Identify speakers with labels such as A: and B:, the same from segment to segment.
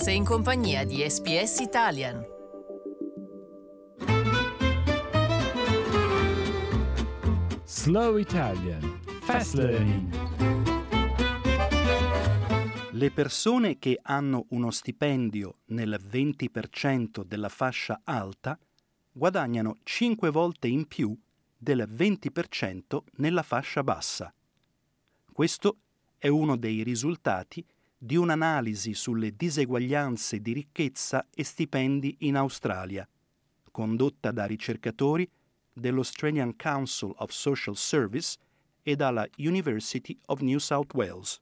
A: Sei in compagnia di SPS Italian.
B: Slow Italian Fast Learning.
C: Le persone che hanno uno stipendio nel 20% della fascia alta guadagnano 5 volte in più del 20% nella fascia bassa. Questo è uno dei risultati di un'analisi sulle diseguaglianze di ricchezza e stipendi in Australia, condotta da ricercatori dell'Australian Council of Social Service e dalla University of New South Wales.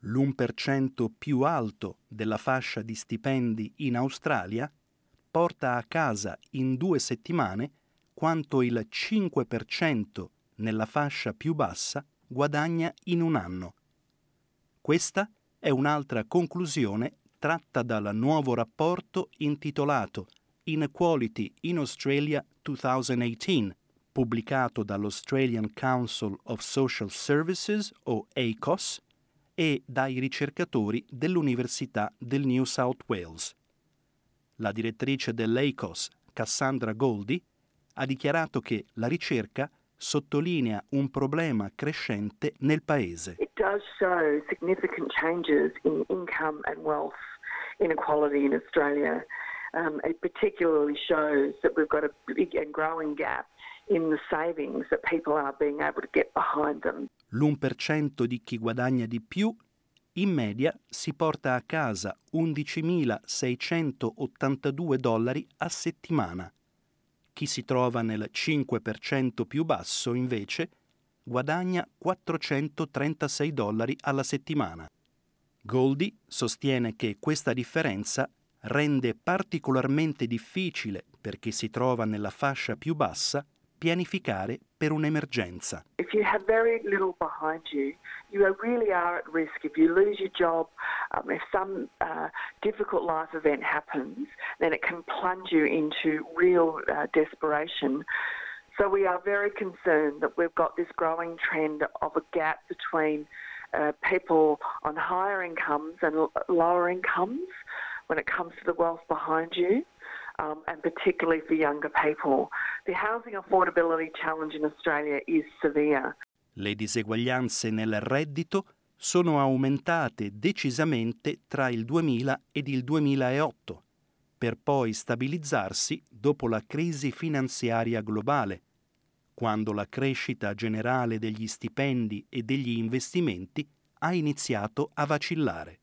C: L'1% più alto della fascia di stipendi in Australia porta a casa in due settimane quanto il 5% nella fascia più bassa guadagna in un anno. Questa è un'altra conclusione tratta dal nuovo rapporto intitolato Inequality in Australia 2018, pubblicato dall'Australian Council of Social Services o ACOS e dai ricercatori dell'Università del New South Wales. La direttrice dell'ACOS, Cassandra Goldie, ha dichiarato che la ricerca sottolinea un problema crescente nel paese.
D: Does show significant changes in income and wealth inequality in Australia. Um, it particularly shows that we've got a big and growing gap in the savings that people are being able to get behind them.
C: L'1% di chi guadagna di più in media si porta a casa 11.682 dollari a settimana. Chi si trova nel 5% più basso, invece, guadagna 436 dollari alla settimana. Goldie sostiene che questa differenza rende particolarmente difficile per chi si trova nella fascia più bassa pianificare per un'emergenza.
D: If you have very little behind you, you really are at risk. If you lose your job, um, if some uh, difficult life event happens, then it can plunge you into real uh, desperation. So we are very concerned that we've got this growing trend of a gap between uh, people on higher incomes and lower incomes when it comes to the wealth behind you. Um, and particularly for younger people. The housing affordability challenge in Australia is severe.
C: Le diseguaglianze nel reddito sono aumentate decisamente tra il 2000 ed il 2008, per poi stabilizzarsi dopo la crisi finanziaria globale, quando la crescita generale degli stipendi e degli investimenti ha iniziato a vacillare.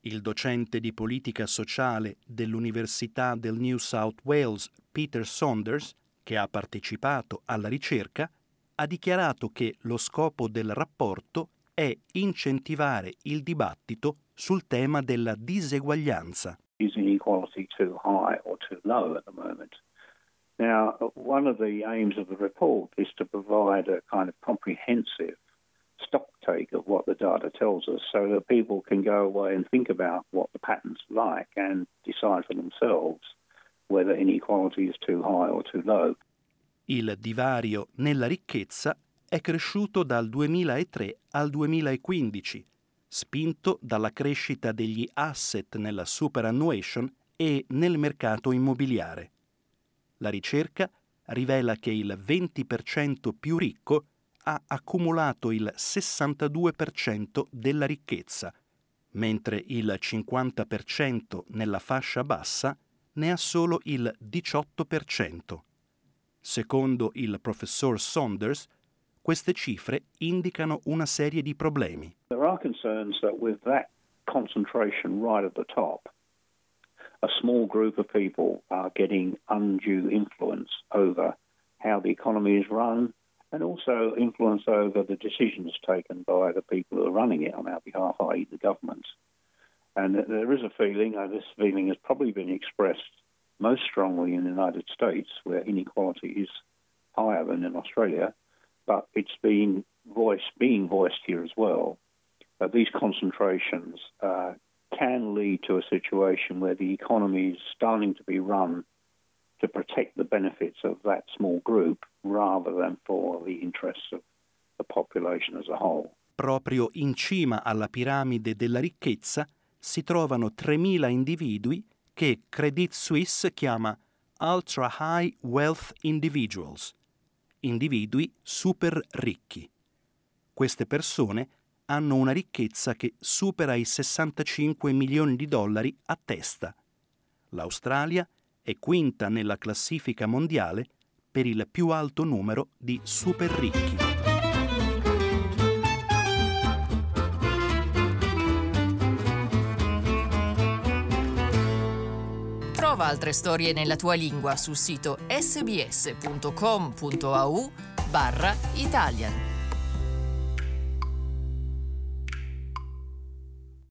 C: Il docente di politica sociale dell'Università del New South Wales, Peter Saunders, che ha partecipato alla ricerca, ha dichiarato che lo scopo del rapporto è incentivare il dibattito sul tema della diseguaglianza.
E: Is inequality too high or too low at the moment? Now, one of the aims of the report is to provide a kind of comprehensive stock take of what the data tells us so that people can go away and think about what the patterns like and decide for themselves whether inequality is too high or too low.
C: Il divario nella ricchezza è cresciuto dal 2003 al 2015, spinto dalla crescita degli asset nella superannuation e nel mercato immobiliare. La ricerca rivela che il 20% più ricco ha accumulato il 62% della ricchezza, mentre il 50% nella fascia bassa ne ha solo il 18%. Secondo il professor Saunders, queste cifre indicano una serie di problemi.
E: There are concerns that with that concentration right at the top, a small group of people are getting undue influence over how the economy is run and also influence over the decisions taken by the people who are running it on our behalf, i.e., the government. And there is a feeling, and this feeling has probably been expressed most strongly in the United States, where inequality is higher than in Australia, but it's been voiced, being voiced here as well. That these concentrations uh, can lead to a situation where the economy is starting to be run to protect the benefits of that small group rather than for the interests of the population as a whole.
C: Proprio in cima alla piramide della ricchezza si trovano 3.000 individui che Credit Suisse chiama Ultra High Wealth Individuals, individui super ricchi. Queste persone hanno una ricchezza che supera i 65 milioni di dollari a testa. L'Australia è quinta nella classifica mondiale per il più alto numero di super ricchi.
A: Trova altre storie nella tua lingua sul sito sbs.com.au barra Italian.